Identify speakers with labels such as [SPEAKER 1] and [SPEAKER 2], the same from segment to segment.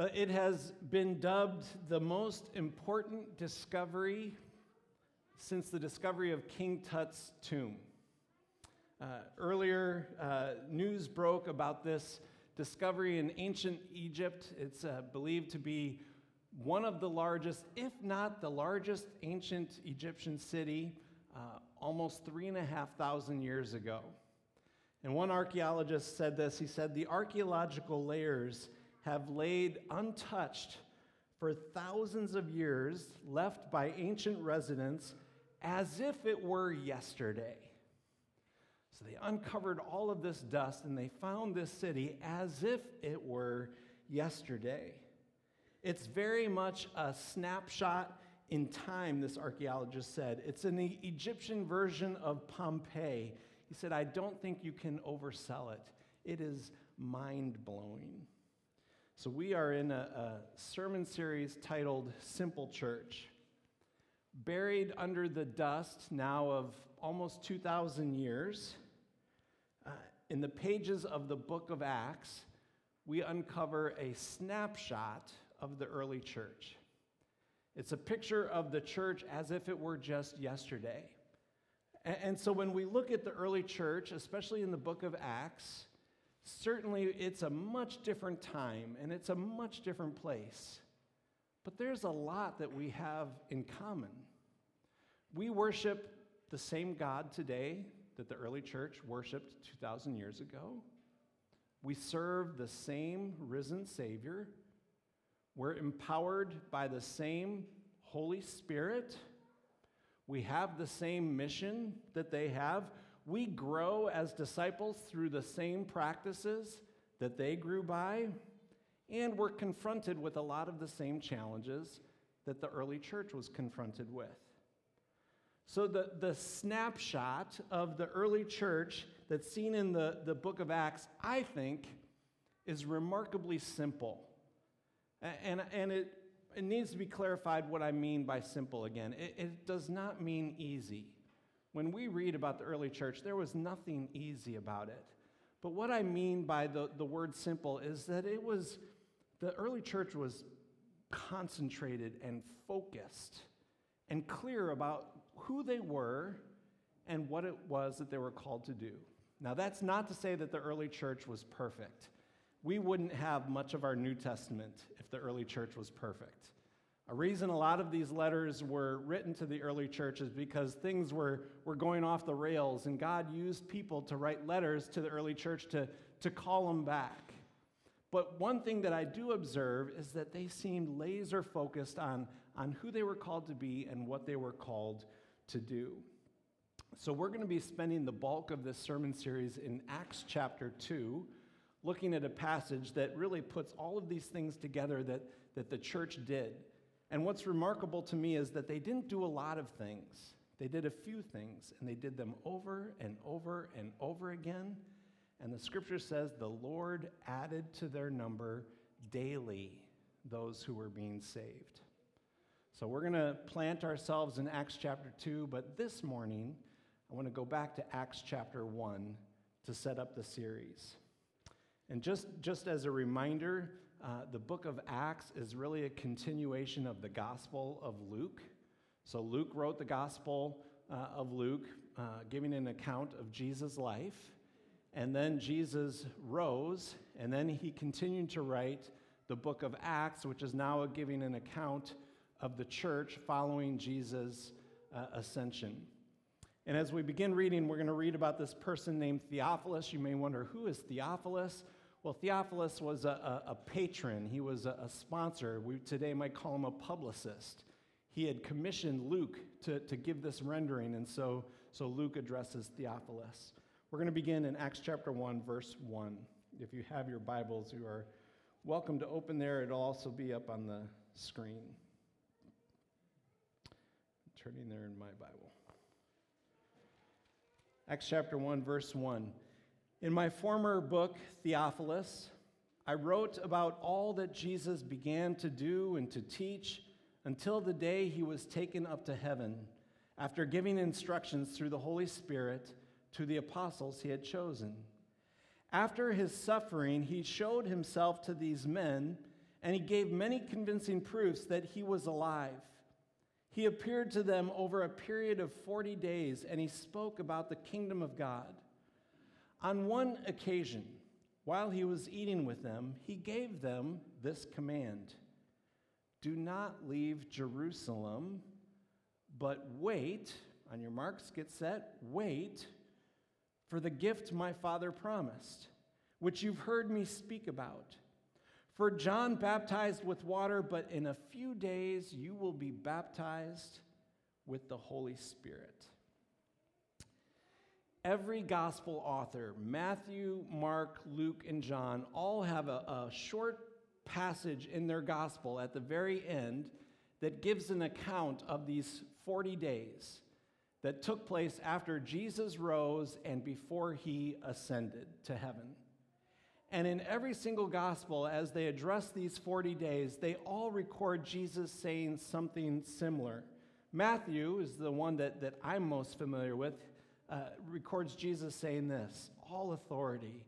[SPEAKER 1] Uh, it has been dubbed the most important discovery since the discovery of King Tut's tomb. Uh, earlier, uh, news broke about this discovery in ancient Egypt. It's uh, believed to be one of the largest, if not the largest, ancient Egyptian city uh, almost three and a half thousand years ago. And one archaeologist said this he said, The archaeological layers have laid untouched for thousands of years, left by ancient residents as if it were yesterday. So they uncovered all of this dust and they found this city as if it were yesterday. It's very much a snapshot in time, this archaeologist said. It's an Egyptian version of Pompeii. He said, I don't think you can oversell it. It is mind blowing. So, we are in a, a, sermon series titled Simple Church. Buried under the dust now of almost 2,000 years, uh, in the pages of the book of Acts, we uncover a snapshot of the early church. It's a picture of the church as if it were just yesterday. And so when we look at the early church, especially in the book of Acts, certainly it's a much different time and it's a much different place. But there's a lot that we have in common. We worship the same God today that the early church worshiped 2,000 years ago. We serve the same risen Savior we're empowered by the same Holy Spirit. We have the same mission that they have. We grow as disciples through the same practices that they grew by. And we're confronted with a lot of the same challenges that the early church was confronted with. So, the, the snapshot of the early church that's seen in the, the book of Acts, I think, is remarkably simple. And, and it, it needs to be clarified what I mean by simple again. It, it does not mean easy. When we read about the early church, there was nothing easy about it. But what I mean by the, the word simple is that it was, the early church was concentrated and focused and clear about who they were and what it was that they were called to do. Now, that's not to say that the early church was perfect we wouldn't have much of our New Testament if the early church was perfect. A reason a lot of these letters were written to the early church is because things were, were going off the rails, and God used people to write letters to the early church to, to call them back. But one thing that I do observe is that they seemed laser focused on, on who they were called to be and what they were called to do. So, we're going to be spending the bulk of this sermon series in Acts chapter 2 looking at a passage that really puts all of these things together that, that the church did. And what's remarkable to me is that they didn't do a lot of things. They did a few things, and they did them over and over and over again. And the scripture says the Lord added to their number daily those who were being saved. So we're going to plant ourselves in Acts chapter 2, but this morning I want to go back to Acts chapter 1 to set up the series. And just, just as a reminder, uh, the book of Acts is really a continuation of the Gospel of Luke. So Luke wrote the Gospel uh, of Luke, uh, giving an account of Jesus' life. And then Jesus rose, and then he continued to write the book of Acts, which is now giving an account of the church following Jesus' uh, ascension. And as we begin reading, we're going to read about this person named Theophilus. You may wonder who is Theophilus? Well, Theophilus was a, a, a patron, he was a, a, sponsor. We today might call him a publicist. He had commissioned Luke to, to give this rendering, and so, so Luke addresses Theophilus. We're going to begin in Acts chapter 1, verse 1. If you have your Bibles, you are welcome to open there. It'll also be up on the screen. I'm turning there in my Bible. Acts chapter 1, verse 1. In my former book, Theophilus, I wrote about all that Jesus began to do and to teach until the day he was taken up to heaven, after giving instructions through the Holy Spirit to the apostles he had chosen. After his suffering, he showed himself to these men and he gave many convincing proofs that he was alive. He appeared to them over a period of 40 days, and he spoke about the kingdom of God. On one occasion, while he was eating with them, he gave them this command Do not leave Jerusalem, but wait, on your marks, get set, wait for the gift my father promised, which you've heard me speak about. For John baptized with water, but in a few days you will be baptized with the Holy Spirit. Every gospel author, Matthew, Mark, Luke, and John, all have a, a short passage in their gospel at the very end that gives an account of these 40 days that took place after Jesus rose and before he ascended to heaven. And in every single gospel, as they address these 40 days, they all record Jesus saying something similar. Matthew is the one that, that I'm most familiar with, uh, records Jesus saying this All authority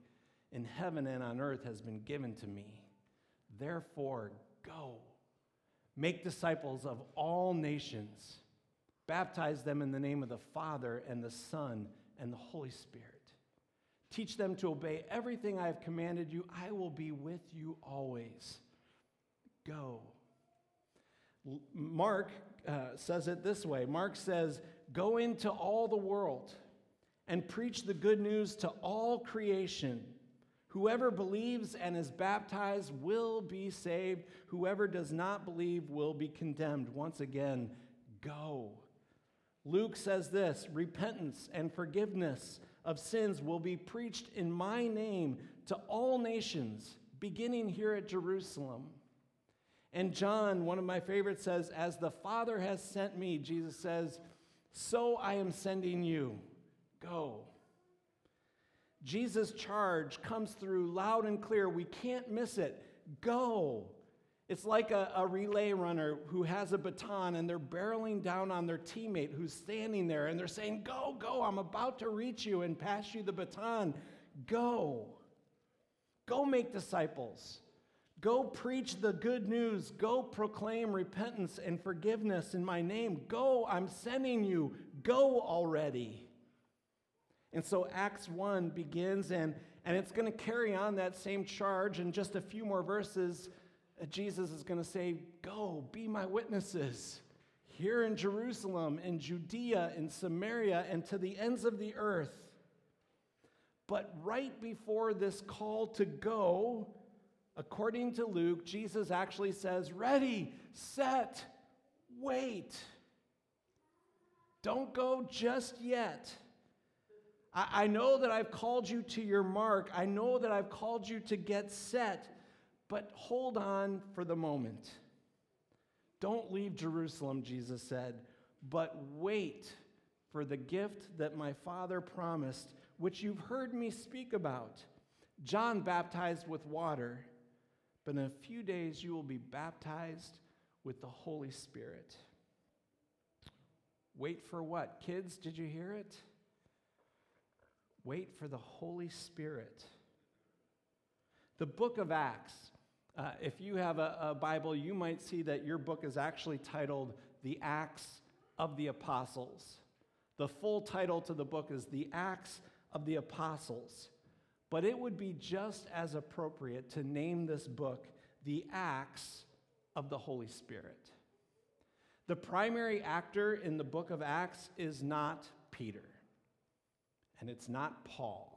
[SPEAKER 1] in heaven and on earth has been given to me. Therefore, go, make disciples of all nations, baptize them in the name of the Father and the Son and the Holy Spirit Teach them to obey everything I have commanded you. I will be with you always. Go. Mark uh, says it this way Mark says, Go into all the world and preach the good news to all creation. Whoever believes and is baptized will be saved. Whoever does not believe will be condemned. Once again, go. Luke says this repentance and forgiveness of sins will be preached in my name to all nations, beginning here at Jerusalem. And John, one of my favorites, says, As the Father has sent me, Jesus says, so I am sending you. Go. Jesus' charge comes through loud and clear. We can't miss it. Go. It's like a, a, relay runner who has a baton and they're barreling down on their teammate who's standing there and they're saying, Go, go, I'm about to reach you and pass you the baton. Go. Go make disciples. Go preach the good news. Go proclaim repentance and forgiveness in my name. Go, I'm sending you. Go already. And so Acts 1 begins, and, and it's going to carry on that same charge in just a few more verses uh, Jesus is going to say, Go, be my witnesses here in Jerusalem, in Judea, in Samaria, and to the ends of the earth. But right before this call to go, according to Luke, Jesus actually says, Ready, set, wait. Don't go just yet. I, I know that I've called you to your mark. I know that I've called you to get set. But hold on for the moment. Don't leave Jerusalem, Jesus said, but wait for the gift that my Father promised, which you've heard me speak about. John baptized with water, but in a few days you will be baptized with the Holy Spirit. Wait for what? Kids, did you hear it? Wait for the Holy Spirit. The book of Acts uh, if you have a, a Bible, you might see that your book is actually titled The Acts of the Apostles. The full title to the book is The Acts of the Apostles. But it would be just as appropriate to name this book The Acts of the Holy Spirit. The primary actor in the book of Acts is not Peter, and it's not Paul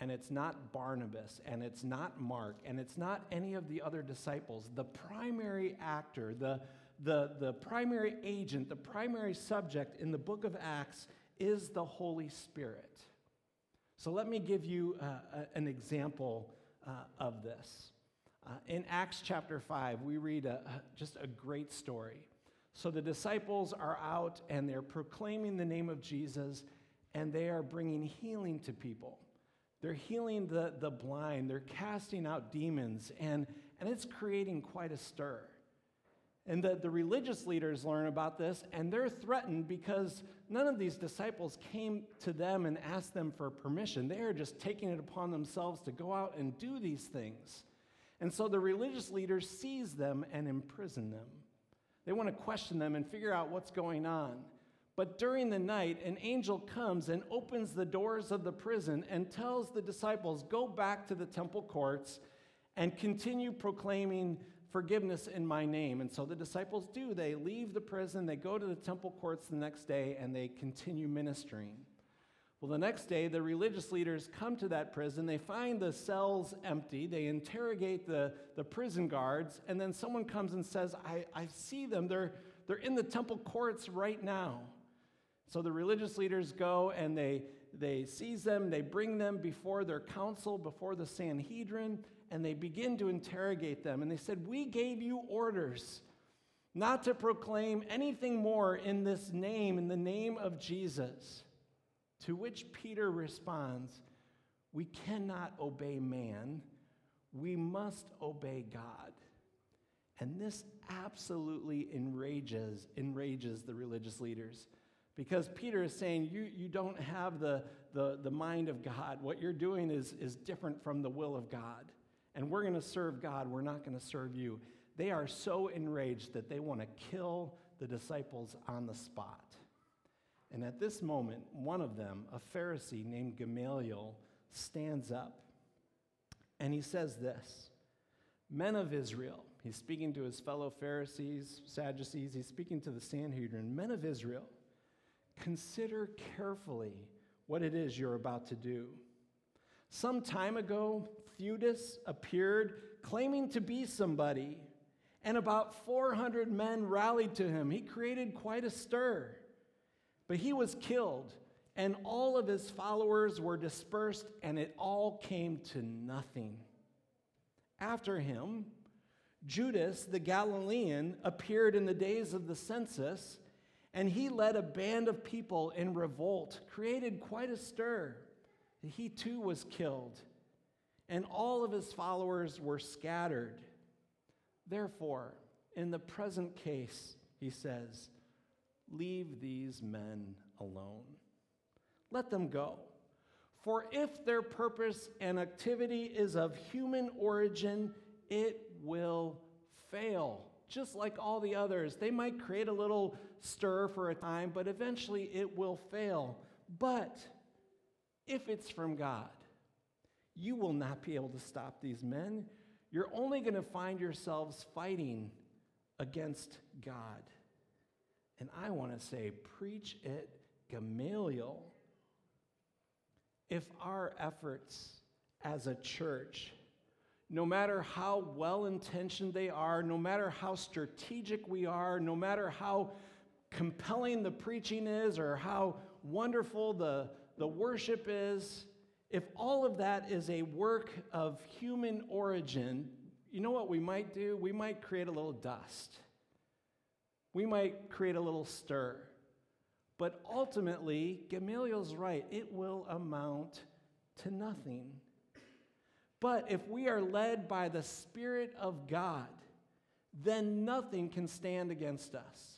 [SPEAKER 1] and it's not Barnabas, and it's not Mark, and it's not any of the other disciples. The primary actor, the, the, the primary agent, the primary subject in the book of Acts is the Holy Spirit. So let me give you uh, an example uh, of this. Uh, in Acts chapter 5, we read a, just a great story. So the disciples are out and they're proclaiming the name of Jesus and they are bringing healing to people. They're healing the, the blind, they're casting out demons, and, and it's creating quite a stir. And the, the religious leaders learn about this, and they're threatened because none of these disciples came to them and asked them for permission. They are just taking it upon themselves to go out and do these things. And so the religious leaders seize them and imprison them. They want to question them and figure out what's going on. But during the night, an angel comes and opens the doors of the prison and tells the disciples, Go back to the temple courts and continue proclaiming forgiveness in my name. And so the disciples do. They leave the prison, they go to the temple courts the next day, and they continue ministering. Well, the next day, the religious leaders come to that prison. They find the cells empty. They interrogate the, the prison guards, and then someone comes and says, I, I see them. They're, they're in the temple courts right now. So the religious leaders go and they, they seize them, they bring them before their council, before the Sanhedrin, and they begin to interrogate them. And they said, We gave you orders not to proclaim anything more in this name, in the name of Jesus. To which Peter responds, We cannot obey man, we must obey God. And this absolutely enrages, enrages the religious leaders. Because Peter is saying, you, you don't have the, the, the mind of God. What you're doing is, is different from the will of God. And we're going to serve God, we're not going to serve you. They are so enraged that they want to kill the disciples on the spot. And at this moment, one of them, a Pharisee named Gamaliel, stands up and he says this Men of Israel, he's speaking to his fellow Pharisees, Sadducees, he's speaking to the Sanhedrin, men of Israel. Consider carefully what it is you're about to do. Some time ago, Theudas appeared claiming to be somebody, and about 400 men rallied to him. He created quite a stir. But he was killed, and all of his followers were dispersed, and it all came to nothing. After him, Judas the Galilean appeared in the days of the census and he led a band of people in revolt, created quite a stir. He too was killed, and all of his followers were scattered. Therefore, in the present case, he says, leave these men alone. Let them go. For if their purpose and activity is of human origin, it will fail just like all the others. They might create a little stir for a time, but eventually it will fail. But if it's from God, you will not be able to stop these men. You're only going to find yourselves fighting against God. And I want to say, preach it, Gamaliel. If our efforts as a church no matter how well intentioned they are, no matter how strategic we are, no matter how compelling the preaching is or how wonderful the, the worship is, if all of that is a work of human origin, you know what we might do? We might create a little dust. We might create a little stir. But ultimately, Gamaliel's right, it will amount to nothing. But if we are led by the Spirit of God, then nothing can stand against us.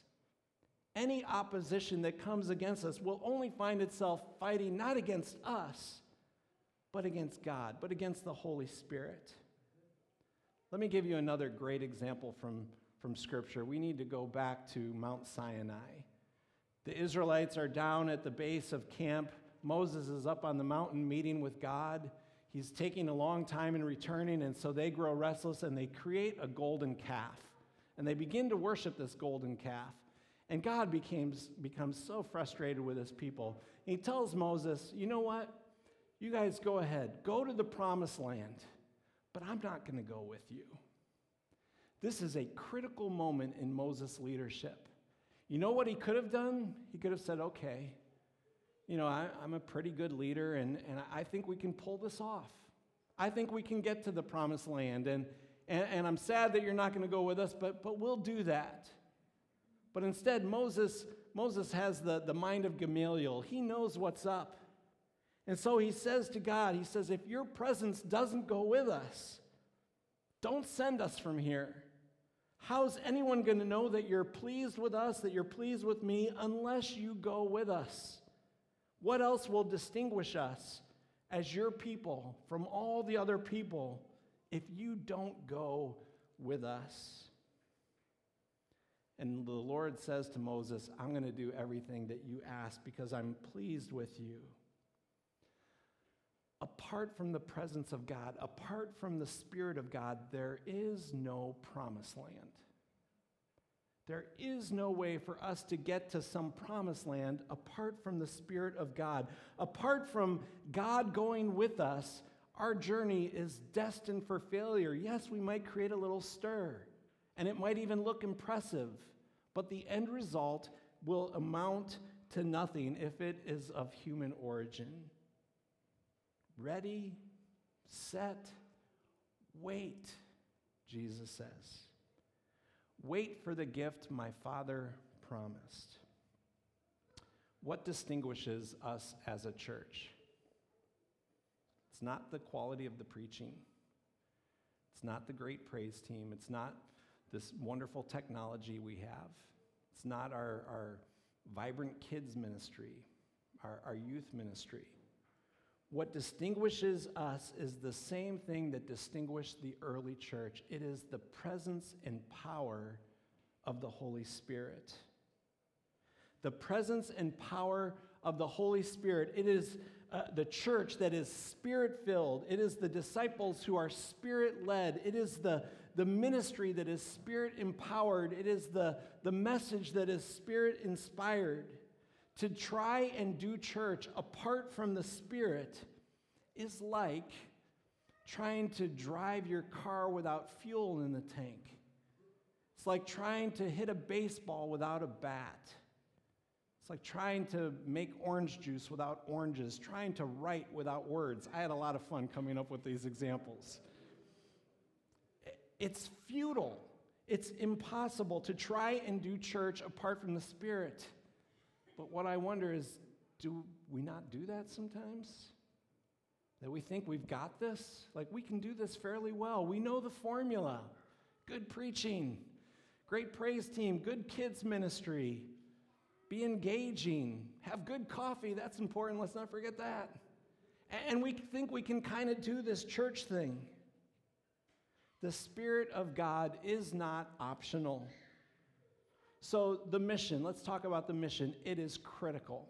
[SPEAKER 1] Any opposition that comes against us will only find itself fighting not against us, but against God, but against the Holy Spirit. Let me give you another great example from, from Scripture. We need to go back to Mount Sinai. The Israelites are down at the base of camp. Moses is up on the mountain meeting with God. He's taking a long time in returning, and so they grow restless and they create a golden calf. And they begin to worship this golden calf. And God becomes, becomes so frustrated with his people. he tells Moses, You know what? You guys go ahead, go to the promised land, but I'm not going to go with you. This is a critical moment in Moses' leadership. You know what he could have done? He could have said, Okay, you know, I, am a pretty good leader, and, and I think we can pull this off. I think we can get to the promised land, and, and, and I'm sad that you're not going to go with us, but, but we'll do that. But instead, Moses, Moses has the, the mind of Gamaliel. He knows what's up. And so he says to God, He says, if your presence doesn't go with us, don't send us from here. How's anyone going to know that you're pleased with us, that you're pleased with me, unless you go with us? What else will distinguish us as your people from all the other people if you don't go with us. And the Lord says to Moses, I'm going to do everything that you ask because I'm pleased with you. Apart from the presence of God, apart from the Spirit of God, there is no promised land. There is no way for us to get to some promised land apart from the Spirit of God. Apart from God going with us, our journey is destined for failure. Yes, we might create a little stir, and it might even look impressive, but the end result will amount to nothing if it is of human origin. Ready, set, wait, Jesus says. Wait for the gift my Father promised. What distinguishes us as a church? It's not the quality of the preaching. It's not the great praise team. It's not this wonderful technology we have. It's not our, our vibrant kids ministry, our, our youth ministry. What distinguishes us is the same thing that distinguished the early church it is the presence and power of the Holy Spirit. The presence and power of the Holy Spirit. It is uh, the church that is spirit filled. It is the disciples who are spirit led. It is the, the ministry that is spirit empowered. It is the, the message that is spirit inspired. To try and do church apart from the Spirit is like trying to drive your car without fuel in the tank. It's like trying to hit a baseball without a bat. It's like trying to make orange juice without oranges, trying to write without words. I had a lot of fun coming up with these examples. It's futile. It's impossible to try and do church apart from the Spirit. But what I wonder is do we not do that sometimes? That we think we've got this? Like we can do this fairly well. We know the formula good preaching, great praise team, good kids' ministry, be engaging, have good coffee. That's important. Let's not forget that. And we think we can kind of do this church thing. The Spirit of God is not optional. So, the mission, let's talk about the mission. It is critical.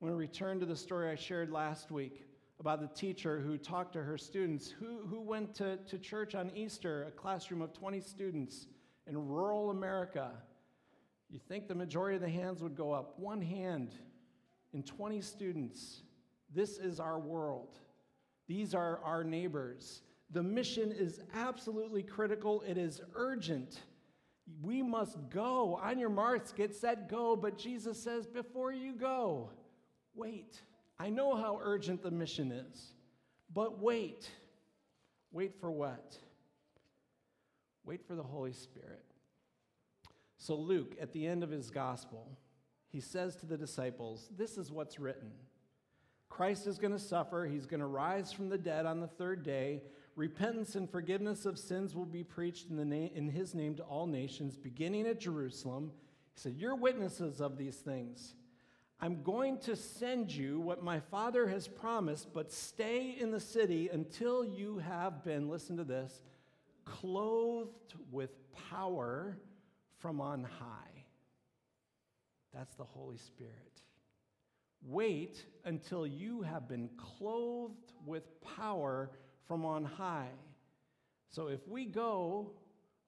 [SPEAKER 1] I'm going to return to the story I shared last week about the teacher who talked to her students, who, who went to, to church on Easter, a classroom of 20 students in rural America. You think the majority of the hands would go up. One hand in 20 students. This is our world. These are our neighbors. The mission is absolutely critical, it is urgent. We must go. On your marks, get set, go. But Jesus says, before you go, wait. I know how urgent the mission is, but wait. Wait for what? Wait for the Holy Spirit. So, Luke, at the end of his gospel, he says to the disciples, This is what's written Christ is going to suffer, he's going to rise from the dead on the third day Repentance and forgiveness of sins will be preached in, the na- in his name to all nations, beginning at Jerusalem. He said, You're witnesses of these things. I'm going to send you what my Father has promised, but stay in the city until you have been, listen to this, clothed with power from on high. That's the Holy Spirit. Wait until you have been clothed with power from on high. So if we go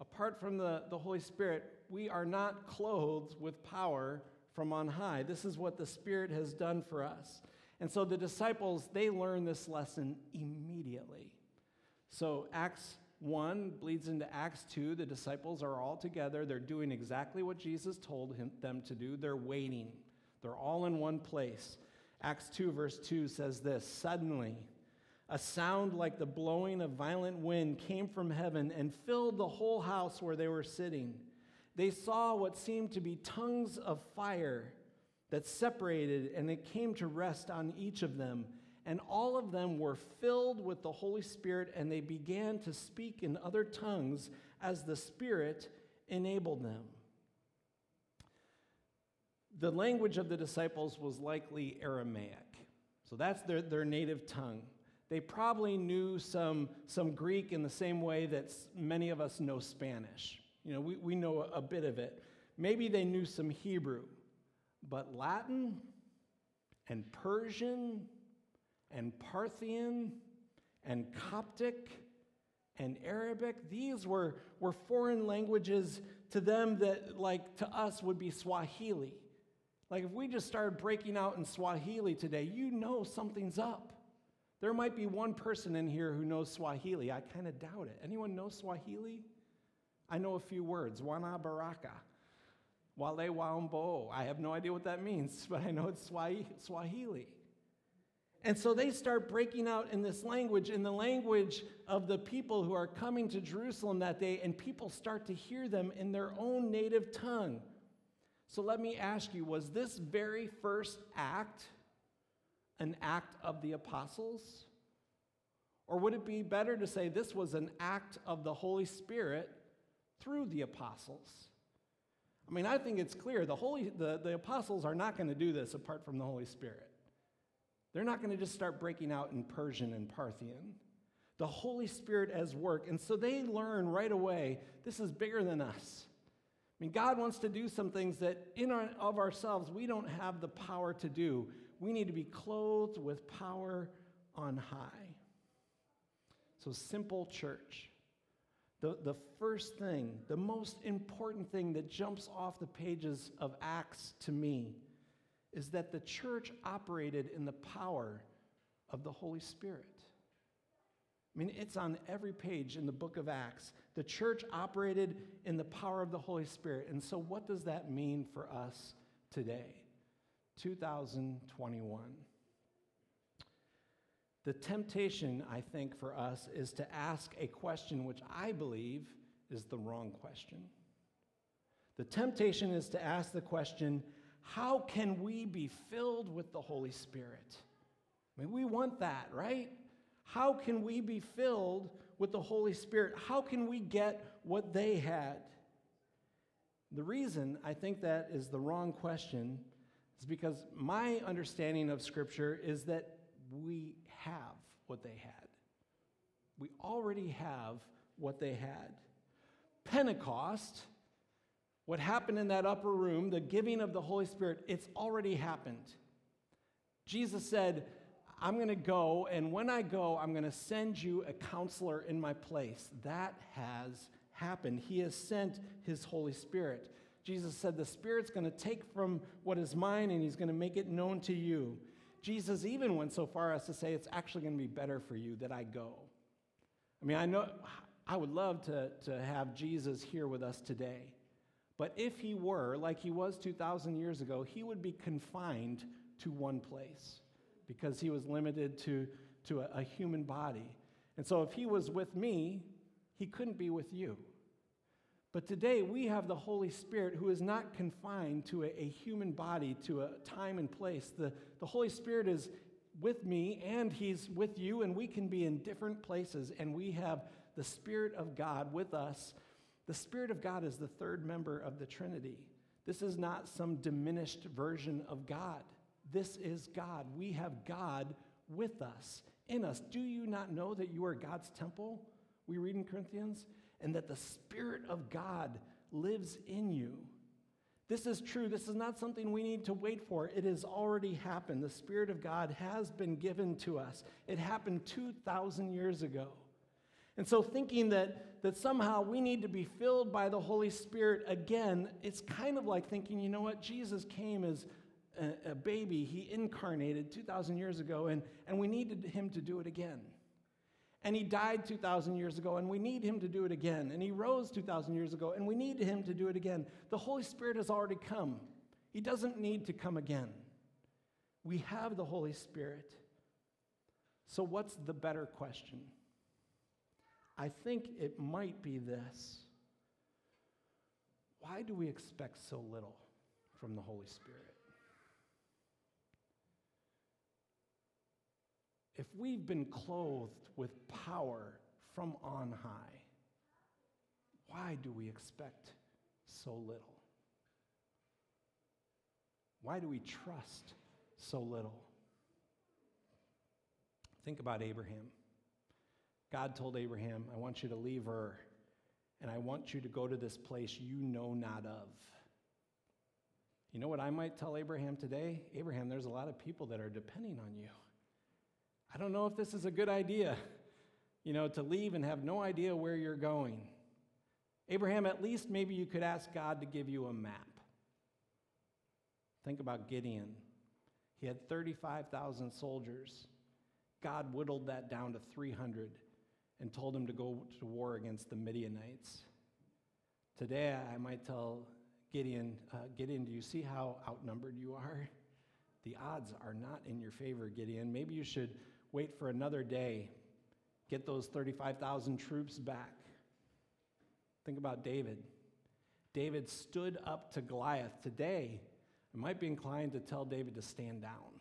[SPEAKER 1] apart from the, the Holy Spirit, we are not clothed with power from on high. This is what the Spirit has done for us. And so the disciples, they learn this lesson immediately. So Acts 1 bleeds into Acts 2. The disciples are all together. They're doing exactly what Jesus told him, them to do. They're waiting, they're all in one place. Acts 2, verse 2 says this Suddenly, a sound like the blowing of violent wind came from heaven and filled the whole house where they were sitting. They saw what seemed to be tongues of fire that separated, and it came to rest on each of them. And all of them were filled with the Holy Spirit, and they began to speak in other tongues as the Spirit enabled them. The language of the disciples was likely Aramaic. So that's their, their native tongue. They probably knew some, some Greek in the same way that many of us know Spanish. You know, we, we know a bit of it. Maybe they knew some Hebrew, but Latin and Persian and Parthian and Coptic and Arabic, these were, were foreign languages to them that, like to us, would be Swahili. Like if we just started breaking out in Swahili today, you know something's up. There might be one person in here who knows Swahili. I kind of doubt it. Anyone know Swahili? I know a few words. Wana baraka. Wale waumbo. I have no idea what that means, but I know it's Swahili. And so they start breaking out in this language, in the language of the people who are coming to Jerusalem that day, and people start to hear them in their own native tongue. So let me ask you was this very first act an act of the apostles? Or would it be better to say this was an act of the Holy Spirit through the apostles? I mean, I think it's clear the, Holy, the, the apostles are not going to do this apart from the Holy Spirit. They're not going to just start breaking out in Persian and Parthian. The Holy Spirit as work. And so they learn right away this is bigger than us. I mean, God wants to do some things that in our, of ourselves we don't have the power to do. We need to be clothed with power on high. So, simple church. The, the first thing, the most important thing that jumps off the pages of Acts to me is that the church operated in the power of the Holy Spirit. I mean, it's on every page in the book of Acts. The church operated in the power of the Holy Spirit. And so, what does that mean for us today, 2021? The temptation, I think, for us is to ask a question which I believe is the wrong question. The temptation is to ask the question how can we be filled with the Holy Spirit? I mean, we want that, right? How can we be filled with the Holy Spirit? How can we get what they had? The reason I think that is the wrong question because my understanding of Scripture is that we have what they had. We already have what they had. Pentecost, what happened in that upper room, the giving of the Holy Spirit, it's already happened. Jesus said, I'm going to go, and when I go, I'm going to send you a counselor in my place. That has happened. He has sent his Holy Spirit. Jesus said, The Spirit's going to take from what is mine and he's going to make it known to you. Jesus even went so far as to say, It's actually going to be better for you that I go. I mean, I know I would love to, to have Jesus here with us today. But if he were, like he was 2,000 years ago, he would be confined to one place because he was limited to, to a, a human body. And so if he was with me, he couldn't be with you. But today we have the Holy Spirit who is not confined to a, a, human body, to a time and place. The, the Holy Spirit is with me and He's with you, and we can be in different places, and we have the Spirit of God with us. The Spirit of God is the third member of the Trinity. This is not some diminished version of God. This is God. We have God with us, in us. Do you not know that you are God's temple? We read in Corinthians, and that the Spirit of God lives in you. This is true. This is not something we need to wait for. It has already happened. The Spirit of God has been given to us. It happened 2,000 years ago. And so, thinking that, that somehow we need to be filled by the Holy Spirit again, it's kind of like thinking, you know what? Jesus came as a, a baby, he incarnated 2,000 years ago, and, and we needed him to do it again. And he died 2,000 years ago, and we need him to do it again. And he rose 2,000 years ago, and we need him to do it again. The Holy Spirit has already come, he doesn't need to come again. We have the Holy Spirit. So, what's the better question? I think it might be this Why do we expect so little from the Holy Spirit? If we've been clothed with power from on high, why do we expect so little? Why do we trust so little? Think about Abraham. God told Abraham, I want you to leave Ur, and I want you to go to this place you know not of. You know what I might tell Abraham today? Abraham, there's a lot of people that are depending on you. I don't know if this is a good idea, you know, to leave and have no idea where you're going. Abraham, at least maybe you could ask God to give you a map. Think about Gideon. He had 35,000 soldiers. God whittled that down to 300 and told him to go to war against the Midianites. Today, I might tell Gideon, uh, Gideon, do you see how outnumbered you are? The odds are not in your favor, Gideon. Maybe you should wait for another day, get those 35,000 troops back. Think about David. David stood up to Goliath. Today, I might be inclined to tell David to stand down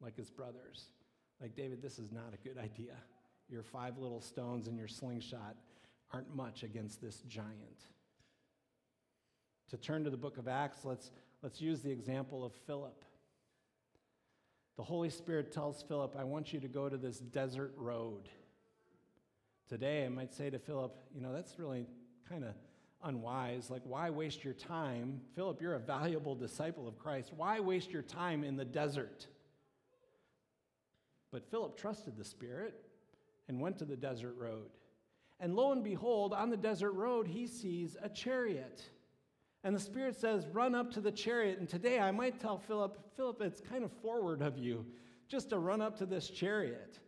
[SPEAKER 1] like his brothers. Like, David, this is not a good idea. Your five little stones and your slingshot aren't much against this giant. To turn to the book of Acts, let's, let's use the example of Philip. The Holy Spirit tells Philip, I want you to go to this desert road. Today, I might say to Philip, you know, that's really kind of unwise. Like, why waste your time? Philip, you're a valuable disciple of Christ. Why waste your time in the desert? But Philip trusted the Spirit and went to the desert road. And lo and behold, on the desert road, he sees a chariot. And the Spirit says, Run up to the chariot. And today I might tell Philip, Philip, it's kind of forward of you just to run up to this chariot.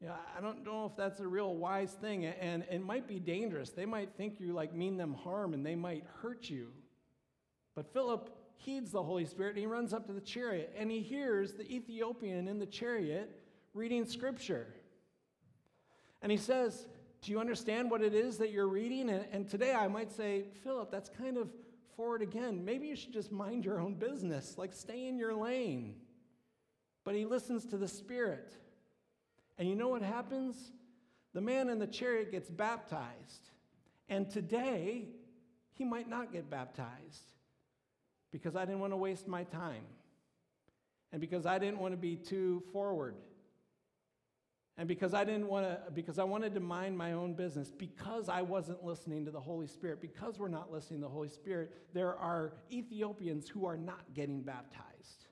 [SPEAKER 1] Yeah, I don't know if that's a real wise thing, and it might be dangerous. They might think you like mean them harm and they might hurt you. But Philip heeds the Holy Spirit and he runs up to the chariot and he hears the Ethiopian in the chariot reading scripture. And he says, Do you understand what it is that you're reading? And, and today I might say, Philip, that's kind of forward again. Maybe you should just mind your own business, like stay in your lane. But he listens to the Spirit. And you know what happens? The man in the chariot gets baptized. And today, he might not get baptized because I didn't want to waste my time and because I didn't want to be too forward and because I didn't want to because I wanted to mind my own business because I wasn't listening to the Holy Spirit because we're not listening to the Holy Spirit there are Ethiopians who are not getting baptized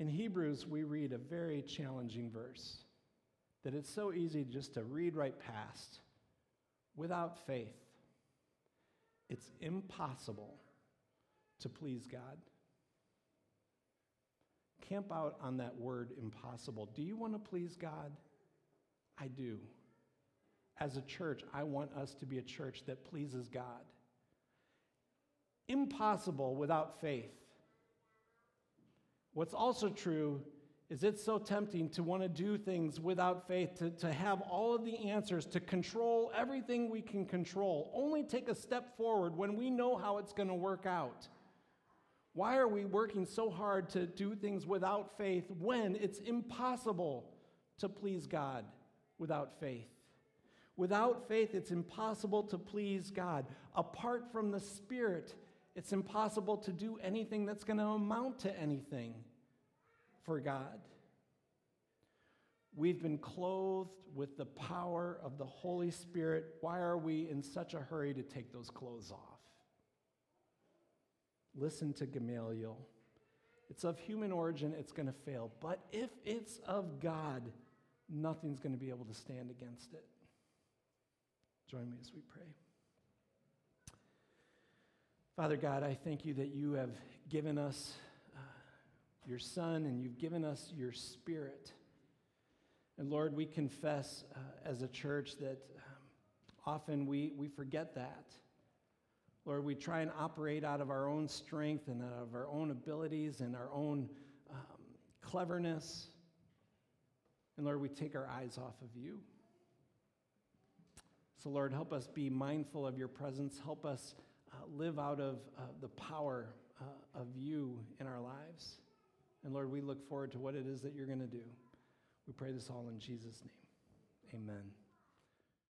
[SPEAKER 1] in Hebrews, we read a very challenging verse that it's so easy just to read right past. Without faith, it's impossible to please God. Camp out on that word impossible. Do you want to please God? I do. As a church, I want us to be a church that pleases God. Impossible without faith. What's also true is it's so tempting to want to do things without faith, to, to have all of the answers, to control everything we can control, only take a step forward when we know how it's going to work out. Why are we working so hard to do things without faith when it's impossible to please God without faith? Without faith, it's impossible to please God. Apart from the Spirit, it's impossible to do anything that's going to amount to anything for God. We've been clothed with the power of the Holy Spirit. Why are we in such a hurry to take those clothes off? Listen to Gamaliel. It's of human origin, it's going to fail. But if it's of God, nothing's going to be able to stand against it. Join me as we pray. Father God, I thank you that you have given us uh, your Son and you've given us your Spirit. And Lord, we confess uh, as a church that um, often we, we forget that. Lord, we try and operate out of our own strength and out of our own abilities and our own um, cleverness. And Lord, we take our eyes off of you. So, Lord, help us be mindful of your presence. Help us uh, live out of uh, the power uh, of you in our lives. And Lord, we look forward to what it is that you're going to do. We pray this all in Jesus' name. Amen.